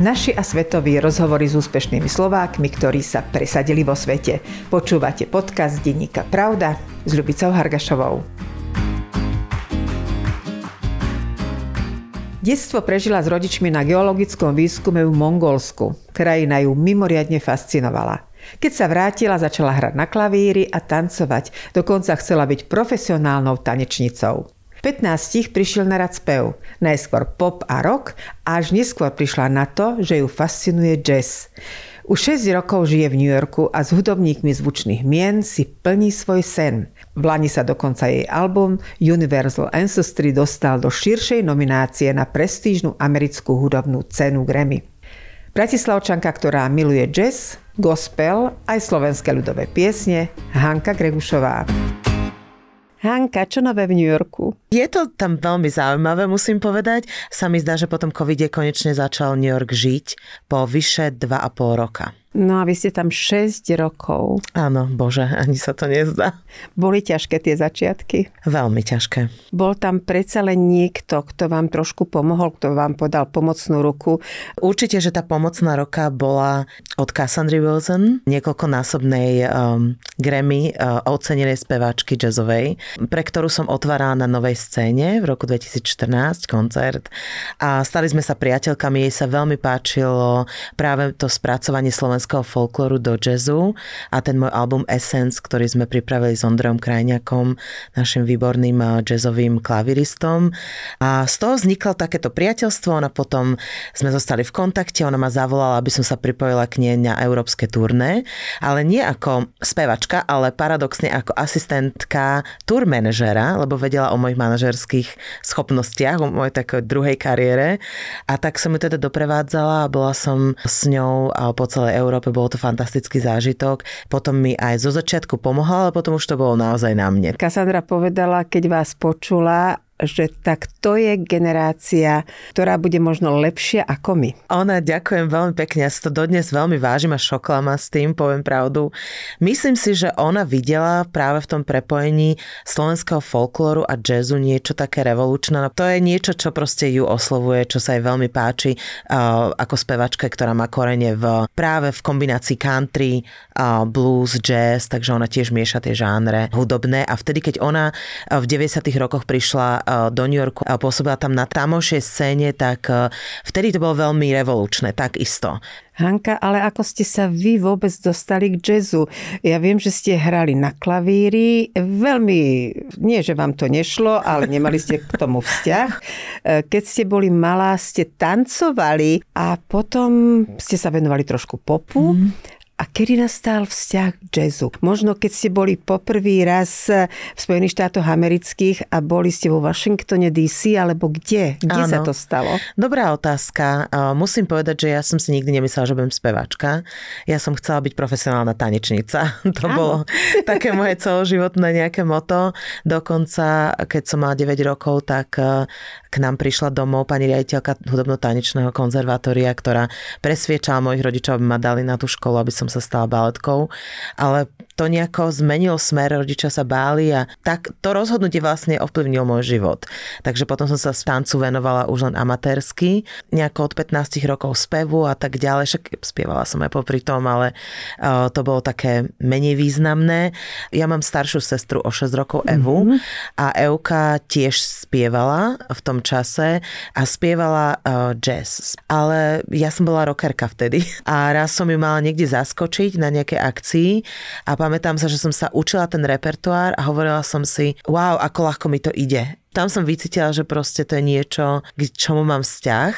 Naši a svetoví rozhovory s úspešnými Slovákmi, ktorí sa presadili vo svete. Počúvate podcast Denníka Pravda s Ľubicou Hargašovou. Detstvo prežila s rodičmi na geologickom výskume v Mongolsku. Krajina ju mimoriadne fascinovala. Keď sa vrátila, začala hrať na klavíri a tancovať. Dokonca chcela byť profesionálnou tanečnicou. 15 prišiel na rad spev. Najskôr pop a rock až neskôr prišla na to, že ju fascinuje jazz. Už 6 rokov žije v New Yorku a s hudobníkmi zvučných mien si plní svoj sen. V Lani sa dokonca jej album Universal Ancestry dostal do širšej nominácie na prestížnu americkú hudobnú cenu Grammy. Bratislavčanka, ktorá miluje jazz, gospel aj slovenské ľudové piesne, Hanka Gregušová. Hanka, čo nové v New Yorku? Je to tam veľmi zaujímavé, musím povedať. Sa mi zdá, že potom covide konečne začal New York žiť po vyše 2,5 roka. No a vy ste tam 6 rokov. Áno, bože, ani sa to nezdá. Boli ťažké tie začiatky? Veľmi ťažké. Bol tam predsa len niekto, kto vám trošku pomohol, kto vám podal pomocnú ruku? Určite, že tá pomocná roka bola od Cassandry Wilson, niekoľkonásobnej um, Grammy uh, ocenenej speváčky jazzovej, pre ktorú som otvárala na novej scéne v roku 2014 koncert a stali sme sa priateľkami, jej sa veľmi páčilo práve to spracovanie slovenského slovenského folklóru do jazzu a ten môj album Essence, ktorý sme pripravili s Ondrejom Krajňakom, našim výborným eh, jazzovým klaviristom. A z toho vzniklo takéto priateľstvo, ona potom sme zostali v kontakte, ona ma zavolala, aby som sa pripojila k nej na európske turné, ale nie ako spevačka, ale paradoxne ako asistentka tour manažera, lebo vedela o mojich manažerských schopnostiach, o mojej takej druhej kariére. A tak som ju teda doprevádzala a bola som s ňou po celej Európe Európe, bol to fantastický zážitok. Potom mi aj zo začiatku pomohla, ale potom už to bolo naozaj na mne. Kassandra povedala, keď vás počula, že tak to je generácia, ktorá bude možno lepšia ako my. Ona, ďakujem veľmi pekne, ja si to dodnes veľmi vážim a šokla ma s tým, poviem pravdu. Myslím si, že ona videla práve v tom prepojení slovenského folklóru a jazzu niečo také revolučné. No, to je niečo, čo proste ju oslovuje, čo sa jej veľmi páči ako spevačka, ktorá má korene v, práve v kombinácii country, blues, jazz, takže ona tiež mieša tie žánre hudobné a vtedy, keď ona v 90. rokoch prišla do New Yorku a pôsobila tam na tamošej scéne, tak vtedy to bolo veľmi revolučné, takisto. Hanka, ale ako ste sa vy vôbec dostali k jazzu? Ja viem, že ste hrali na klavíri, veľmi, nie že vám to nešlo, ale nemali ste k tomu vzťah. Keď ste boli malá, ste tancovali a potom ste sa venovali trošku popu. Mm. A kedy nastal vzťah k jazzu? Možno keď ste boli poprvý raz v Spojených štátoch amerických a boli ste vo Washingtone DC, alebo kde? Kde Áno. sa to stalo? Dobrá otázka. Musím povedať, že ja som si nikdy nemyslela, že budem spevačka. Ja som chcela byť profesionálna tanečnica. To Áno. bolo také moje celoživotné nejaké moto. Dokonca, keď som mala 9 rokov, tak e, k nám prišla domov pani riaditeľka hudobno-tanečného konzervatória, ktorá presviečala mojich rodičov, aby ma dali na tú školu, aby som sa stala baletkou, ale to nejako zmenilo smer, rodičia sa báli a tak to rozhodnutie vlastne ovplyvnilo môj život. Takže potom som sa tancu venovala už len amatérsky, nejako od 15 rokov spevu a tak ďalej, však spievala som aj popri tom, ale uh, to bolo také menej významné. Ja mám staršiu sestru o 6 rokov Evu mm-hmm. a Euka tiež spievala v tom čase a spievala uh, jazz. Ale ja som bola rockerka vtedy a raz som ju mala niekde zaskočiť na nejakej akcii a pamätám sa, že som sa učila ten repertoár a hovorila som si, wow, ako ľahko mi to ide tam som vycítila, že proste to je niečo, k čomu mám vzťah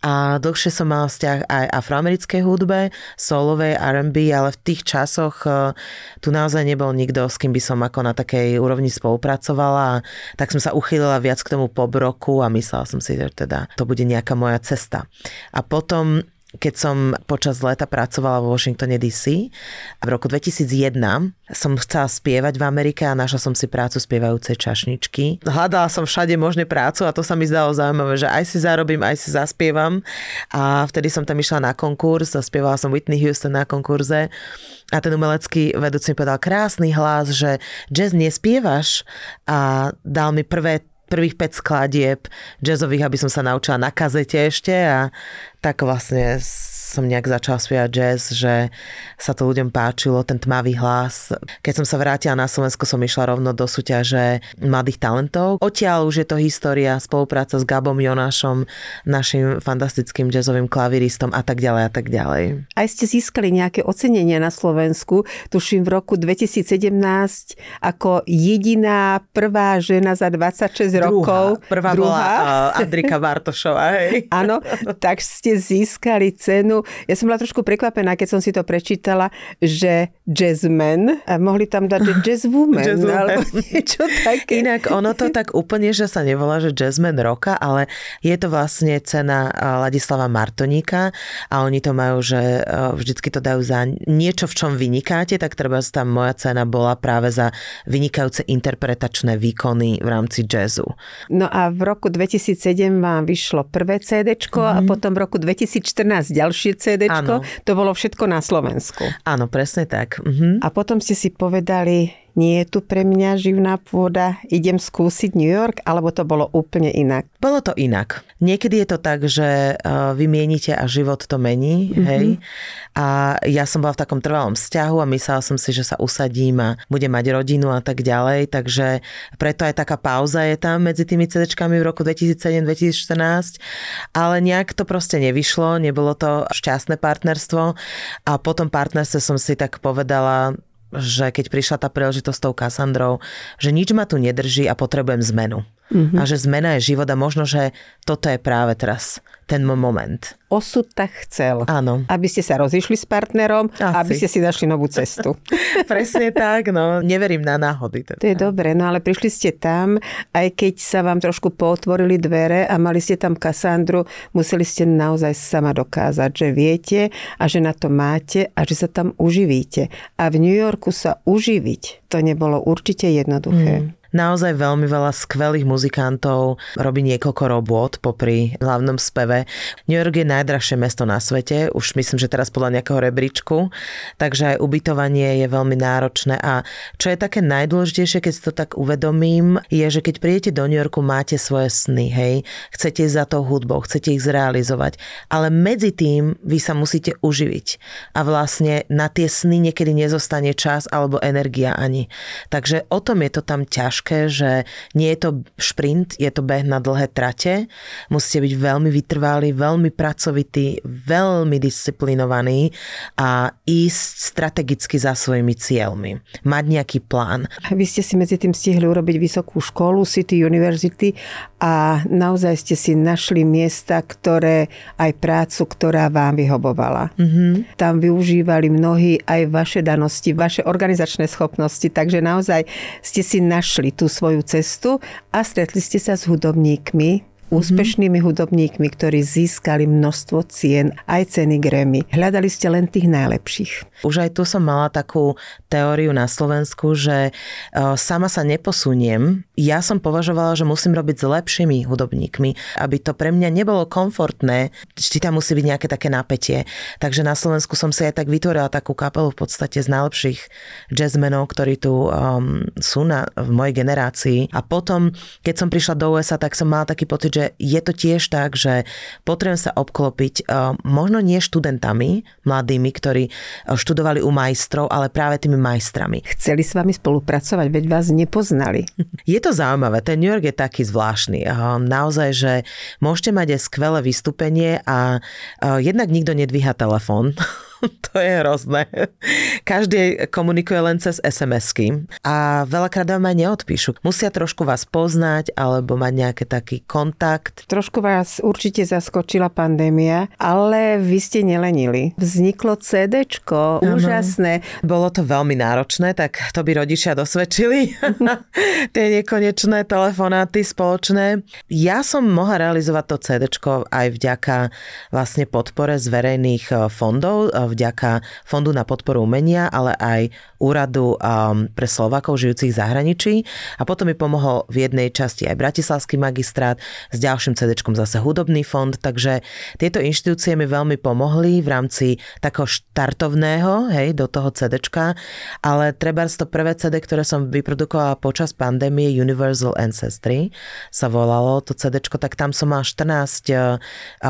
a dlhšie som mala vzťah aj afroamerickej hudbe, solovej R&B, ale v tých časoch e, tu naozaj nebol nikto, s kým by som ako na takej úrovni spolupracovala, tak som sa uchýlila viac k tomu pobroku a myslela som si, že teda to bude nejaká moja cesta. A potom keď som počas leta pracovala vo Washingtone DC a v roku 2001 som chcela spievať v Amerike a našla som si prácu spievajúcej čašničky. Hľadala som všade možné prácu a to sa mi zdalo zaujímavé, že aj si zarobím, aj si zaspievam. A vtedy som tam išla na konkurs a spievala som Whitney Houston na konkurze. A ten umelecký vedúci mi povedal krásny hlas, že jazz nespievaš. A dal mi prvé prvých 5 skladieb jazzových, aby som sa naučila na kazete ešte a tak vlastne som nejak začala spievať jazz, že sa to ľuďom páčilo, ten tmavý hlas. Keď som sa vrátila na Slovensko, som išla rovno do súťaže mladých talentov. Odtiaľ už je to história, spolupráca s Gabom Jonášom, našim fantastickým jazzovým klaviristom a tak ďalej a tak ďalej. Aj ste získali nejaké ocenenia na Slovensku, tuším v roku 2017 ako jediná prvá žena za 26 druhá, rokov. Prvá druhá. bola uh, Andrika Bartošová. Áno, tak ste získali cenu ja som bola trošku prekvapená, keď som si to prečítala, že jazzman, a mohli tam dať, že jazzwoman, jazz alebo niečo také. Inak ono to tak úplne, že sa nevolá, že jazzman roka, ale je to vlastne cena Ladislava Martoníka a oni to majú, že vždycky to dajú za niečo, v čom vynikáte, tak treba tam moja cena bola práve za vynikajúce interpretačné výkony v rámci jazzu. No a v roku 2007 vám vyšlo prvé CD mm-hmm. a mhm. potom v roku 2014 ďalšie ďalšie CD, to bolo všetko na Slovensku. Áno, presne tak. Mhm. A potom ste si povedali, nie je tu pre mňa živná pôda, idem skúsiť New York, alebo to bolo úplne inak? Bolo to inak. Niekedy je to tak, že vy mienite a život to mení, mm-hmm. hej. A ja som bola v takom trvalom vzťahu a myslela som si, že sa usadím a budem mať rodinu a tak ďalej, takže preto aj taká pauza je tam medzi tými CDčkami v roku 2007-2014, ale nejak to proste nevyšlo, nebolo to šťastné partnerstvo a po tom partnerstve som si tak povedala, že keď prišla tá príležitosť s tou Kassandrou, že nič ma tu nedrží a potrebujem zmenu. Mm-hmm. A že zmena je život a možno, že toto je práve teraz ten moment. Osud tak chcel. Áno. Aby ste sa rozišli s partnerom, Asi. aby ste si našli novú cestu. Presne tak, no. Neverím na náhody. Teda. To je dobre, no ale prišli ste tam, aj keď sa vám trošku potvorili dvere a mali ste tam Kasandru, museli ste naozaj sama dokázať, že viete a že na to máte a že sa tam uživíte. A v New Yorku sa uživiť, to nebolo určite jednoduché. Mm naozaj veľmi veľa skvelých muzikantov, robí niekoľko robôt popri hlavnom speve. New York je najdrahšie mesto na svete, už myslím, že teraz podľa nejakého rebríčku, takže aj ubytovanie je veľmi náročné a čo je také najdôležitejšie, keď si to tak uvedomím, je, že keď prídete do New Yorku, máte svoje sny, hej, chcete ísť za tou hudbou, chcete ich zrealizovať, ale medzi tým vy sa musíte uživiť a vlastne na tie sny niekedy nezostane čas alebo energia ani. Takže o tom je to tam ťažké ťažké, že nie je to šprint, je to beh na dlhé trate. Musíte byť veľmi vytrvalí, veľmi pracovití, veľmi disciplinovaní a ísť strategicky za svojimi cieľmi. Mať nejaký plán. Vy ste si medzi tým stihli urobiť vysokú školu, City University a naozaj ste si našli miesta, ktoré aj prácu, ktorá vám vyhobovala. Mm-hmm. Tam využívali mnohí aj vaše danosti, vaše organizačné schopnosti, takže naozaj ste si našli tú svoju cestu a stretli ste sa s hudobníkmi, úspešnými hudobníkmi, ktorí získali množstvo cien, aj ceny Grammy. Hľadali ste len tých najlepších. Už aj tu som mala takú teóriu na Slovensku, že e, sama sa neposuniem. Ja som považovala, že musím robiť s lepšími hudobníkmi, aby to pre mňa nebolo komfortné. Vždy tam musí byť nejaké také napätie. Takže na Slovensku som si aj tak vytvorila takú kapelu v podstate z najlepších jazzmenov, ktorí tu um, sú na, v mojej generácii. A potom, keď som prišla do USA, tak som mala taký pocit, že je to tiež tak, že potrebujem sa obklopiť uh, možno nie študentami mladými, ktorí uh, študovali u majstrov, ale práve tými majstrami. Chceli s vami spolupracovať, veď vás nepoznali. Je to zaujímavé, ten New York je taký zvláštny. Naozaj, že môžete mať aj skvelé vystúpenie a jednak nikto nedvíha telefón. to je hrozné. Každý komunikuje len cez SMS-ky a veľakrát vám aj neodpíšu. Musia trošku vás poznať alebo mať nejaký taký kontakt. Trošku vás určite zaskočila pandémia, ale vy ste nelenili. Vzniklo ano. úžasné. Bolo to veľmi náročné, tak to by rodičia dosvedčili. Tie nekonečné telefonáty spoločné. Ja som mohla realizovať to CDčko aj vďaka vlastne podpore z verejných eh, fondov. Vďaka Fondu na podporu umenia, ale aj úradu um, pre Slovakov žijúcich v zahraničí. A potom mi pomohol v jednej časti aj Bratislavský magistrát, s ďalším CD zase hudobný fond, takže tieto inštitúcie mi veľmi pomohli v rámci takého štartovného, hej, do toho CD, ale treba to prvé CD, ktoré som vyprodukovala počas pandémie Universal Ancestry sa volalo to CD, tak tam som mal 14 uh,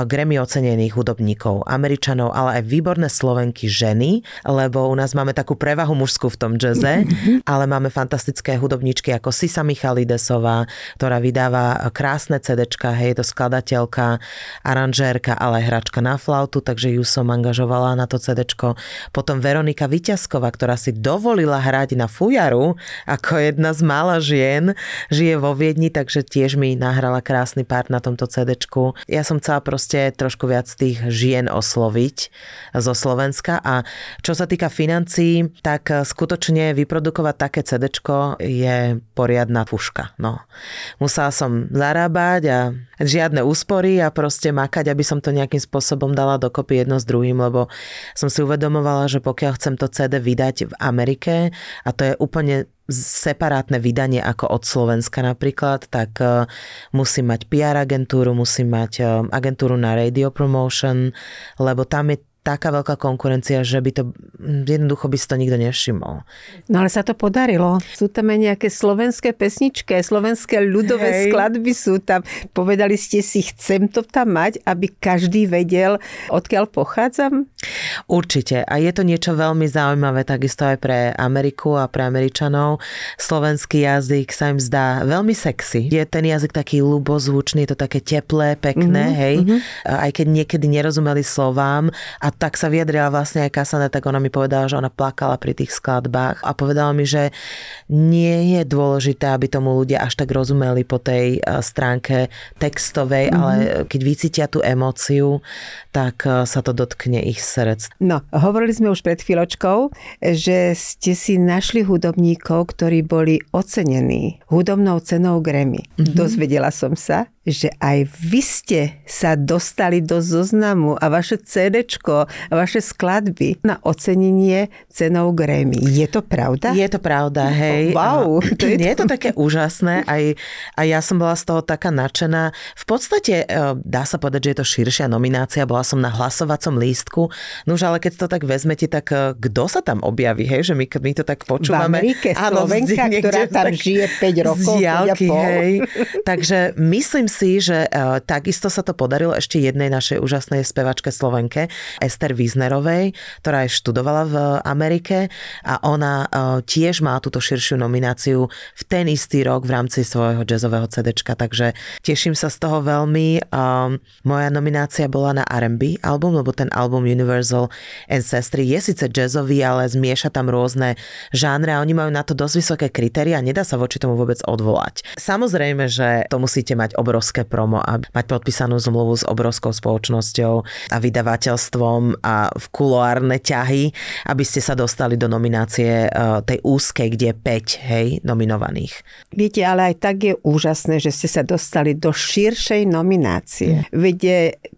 Grammy ocenených hudobníkov, Američanov, ale aj výborné Slovenky ženy, lebo u nás máme takú prevahu mužskú v tom jaze, ale máme fantastické hudobníčky ako Sisa Michalidesová, ktorá vydáva krásne CD, hej, to skladateľka, aranžérka, ale aj hračka na flautu, takže ju som angažovala na to CD. Potom Veronika Vyťazková, ktorá si dovolila hrať na fujaru ako jedna z mála žien, žije vo Viedni, takže tiež mi nahrala krásny pár na tomto CD. Ja som chcela proste trošku viac tých žien osloviť zo Slovenska a čo sa týka financií, tak skutočne vyprodukovať také CD je poriadna puška. No. Musela som zarábať a žiadne úspory a proste makať, aby som to nejakým spôsobom dala dokopy jedno s druhým, lebo som si uvedomovala, že pokiaľ chcem to CD vydať v Amerike a to je úplne separátne vydanie ako od Slovenska napríklad, tak e, musím mať PR agentúru, musím mať e, agentúru na radio promotion, lebo tam je taká veľká konkurencia, že by to jednoducho by si to nikto nevšimol. No ale sa to podarilo. Sú tam aj nejaké slovenské pesničky, slovenské ľudové Hej. skladby sú tam. Povedali ste si, chcem to tam mať, aby každý vedel, odkiaľ pochádzam? Určite. A je to niečo veľmi zaujímavé takisto aj pre Ameriku a pre Američanov. Slovenský jazyk sa im zdá veľmi sexy. Je ten jazyk taký ľubozvučný, je to také teplé, pekné, mm-hmm. hej. Mm-hmm. Aj keď niekedy nerozumeli slovám a tak sa vyjadrila vlastne aj Kasana, tak ona mi povedala, že ona plakala pri tých skladbách a povedala mi, že nie je dôležité, aby tomu ľudia až tak rozumeli po tej eh, stránke textovej, mm-hmm. ale keď vycítia tú emóciu, tak eh, sa to dotkne ich srdc. No, hovorili sme už pred chvíľočkou, že ste si našli hudobníkov, ktorí boli ocenení hudobnou cenou Grammy. Mm-hmm. Dozvedela som sa, že aj vy ste sa dostali do zoznamu a vaše CD a vaše skladby na ocenenie cenou Grammy. Je to pravda? Je to pravda, hej. Wow. To je, je to také úžasné aj, a ja som bola z toho taká nadšená. V podstate e, dá sa povedať, že je to širšia nominácia. Bola som na hlasovacom lístku. No už ale keď to tak vezmete, tak e, kto sa tam objaví, hej? Že my, my to tak počúvame. V Amerike, Áno, Slovenka, ktorá tam žije 5 rokov, diálky, hej. Takže myslím si, že uh, takisto sa to podarilo ešte jednej našej úžasnej spevačke Slovenke, Ester Wiesnerovej, ktorá aj študovala v Amerike a ona uh, tiež má túto širšiu nomináciu v ten istý rok v rámci svojho jazzového CDčka, takže teším sa z toho veľmi. Um, moja nominácia bola na R&B album, lebo ten album Universal Ancestry je síce jazzový, ale zmieša tam rôzne žánre a oni majú na to dosť vysoké kritéria nedá sa voči tomu vôbec odvolať. Samozrejme, že to musíte mať obrovské promo a mať podpísanú zmluvu s obrovskou spoločnosťou a vydavateľstvom a v kuloárne ťahy, aby ste sa dostali do nominácie e, tej úzkej, kde je 5 hej, nominovaných. Viete, ale aj tak je úžasné, že ste sa dostali do širšej nominácie. Mm. Veď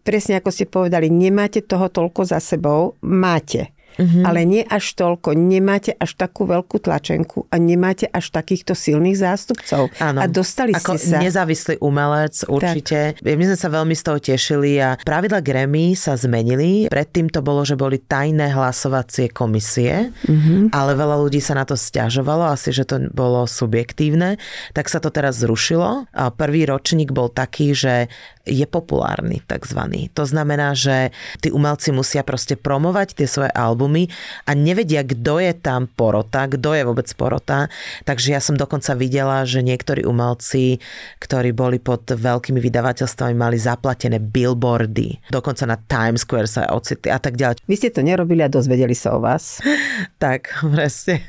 presne ako ste povedali, nemáte toho toľko za sebou, máte mm-hmm. ale nie až toľko. Nemáte až takú veľkú tlačenku a nemáte až takýchto silných zástupcov. Áno. A dostali Ako ste sa... nezávislý umelec, určite. Tak. My sme sa veľmi z toho tešili a pravidla Grammy sa zmenili. Predtým to bolo, že boli tajné hlasovacie komisie, mm-hmm. ale veľa ľudí sa na to stiažovalo, asi, že to bolo subjektívne. Tak sa to teraz zrušilo. A prvý ročník bol taký, že je populárny takzvaný. To znamená, že tí umelci musia proste promovať tie svoje albumy a nevedia, kto je tam porota, kto je vôbec porota. Takže ja som dokonca videla, že niektorí umelci, ktorí boli pod veľkými vydavateľstvami, mali zaplatené billboardy. Dokonca na Times Square sa ocitli a tak ďalej. Vy ste to nerobili a dozvedeli sa o vás. tak, presne.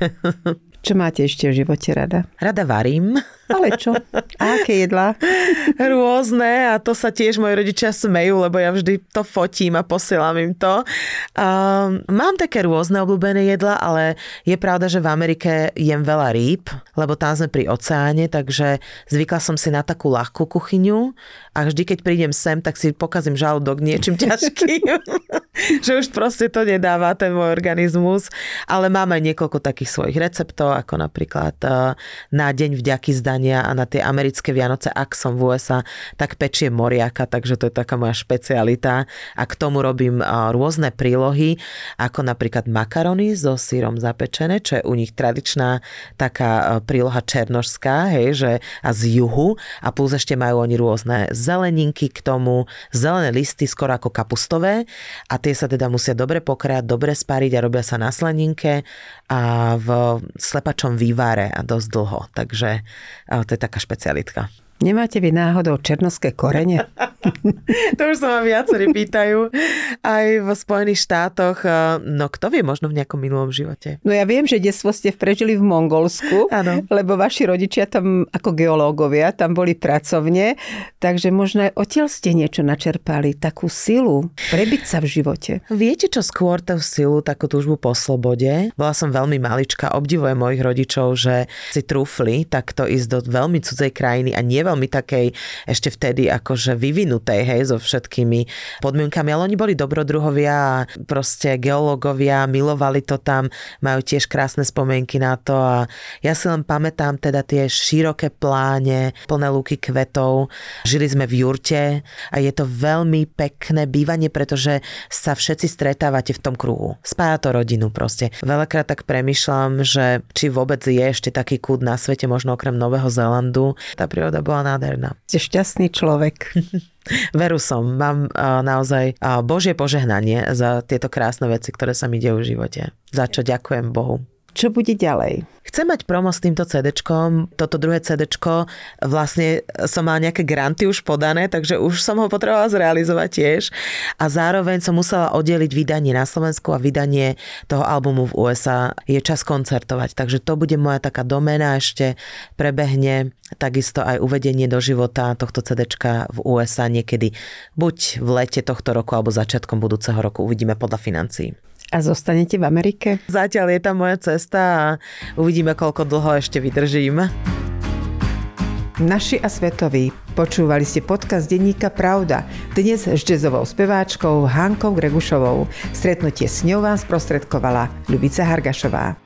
Čo máte ešte v živote rada? Rada varím. Ale čo? A aké jedlá? Rôzne a to sa tiež moji rodičia smejú, lebo ja vždy to fotím a posielam im to. Um, mám také rôzne obľúbené jedla, ale je pravda, že v Amerike jem veľa rýb, lebo tam sme pri oceáne, takže zvykla som si na takú ľahkú kuchyňu a vždy, keď prídem sem, tak si pokazím žalúdok niečím ťažkým. že už proste to nedáva ten môj organizmus, ale máme niekoľko takých svojich receptov, ako napríklad eh, na deň vďaky zdania a na tie americké Vianoce, ak som v USA, tak pečie moriaka, takže to je taká moja špecialita. A k tomu robím eh, rôzne prílohy, ako napríklad makarony so sírom zapečené, čo je u nich tradičná taká eh, príloha černožská, hej, že a z juhu. A plus ešte majú oni rôzne zeleninky k tomu, zelené listy skoro ako kapustové. A tie sa teda musia dobre pokrať, dobre spariť a robia sa na slaninke a v slepačom vývare a dosť dlho. Takže to je taká špecialitka. Nemáte vy náhodou černoské korene? to už sa ma viacerí pýtajú. Aj v Spojených štátoch. Eh, no kto vie, možno v nejakom minulom živote. No ja viem, že detstvo ste prežili v Mongolsku, ano. lebo vaši rodičia tam ako geológovia, tam boli pracovne, takže možno aj odtiaľ ste niečo načerpali, takú silu prebiť sa v živote. Viete čo skôr tú silu, takú túžbu po slobode? Bola som veľmi malička, obdivujem mojich rodičov, že si trúfli takto ísť do veľmi cudzej krajiny a nie veľmi takej ešte vtedy akože vyvinutej, hej, so všetkými podmienkami, ale oni boli dobrodruhovia a proste geológovia, milovali to tam, majú tiež krásne spomienky na to a ja si len pamätám teda tie široké pláne, plné lúky kvetov. Žili sme v jurte a je to veľmi pekné bývanie, pretože sa všetci stretávate v tom kruhu. Spája to rodinu proste. Veľakrát tak premyšľam, že či vôbec je ešte taký kút na svete, možno okrem Nového Zélandu. Tá príroda bola nádherná. Ste šťastný človek. Veru som, mám naozaj Božie požehnanie za tieto krásne veci, ktoré sa mi dejú v živote. Za čo ďakujem Bohu. Čo bude ďalej? Chcem mať promo s týmto cd Toto druhé CD vlastne som mal nejaké granty už podané, takže už som ho potrebovala zrealizovať tiež. A zároveň som musela oddeliť vydanie na Slovensku a vydanie toho albumu v USA. Je čas koncertovať, takže to bude moja taká domena ešte prebehne takisto aj uvedenie do života tohto CD v USA niekedy buď v lete tohto roku alebo začiatkom budúceho roku. Uvidíme podľa financií. A zostanete v Amerike? Zatiaľ je tam moja cesta a uvidíme, koľko dlho ešte vydržím. Naši a svetoví, počúvali ste podcast denníka Pravda. Dnes s jazzovou speváčkou Hankou Gregušovou. Stretnutie s ňou vám sprostredkovala Ľubica Hargašová.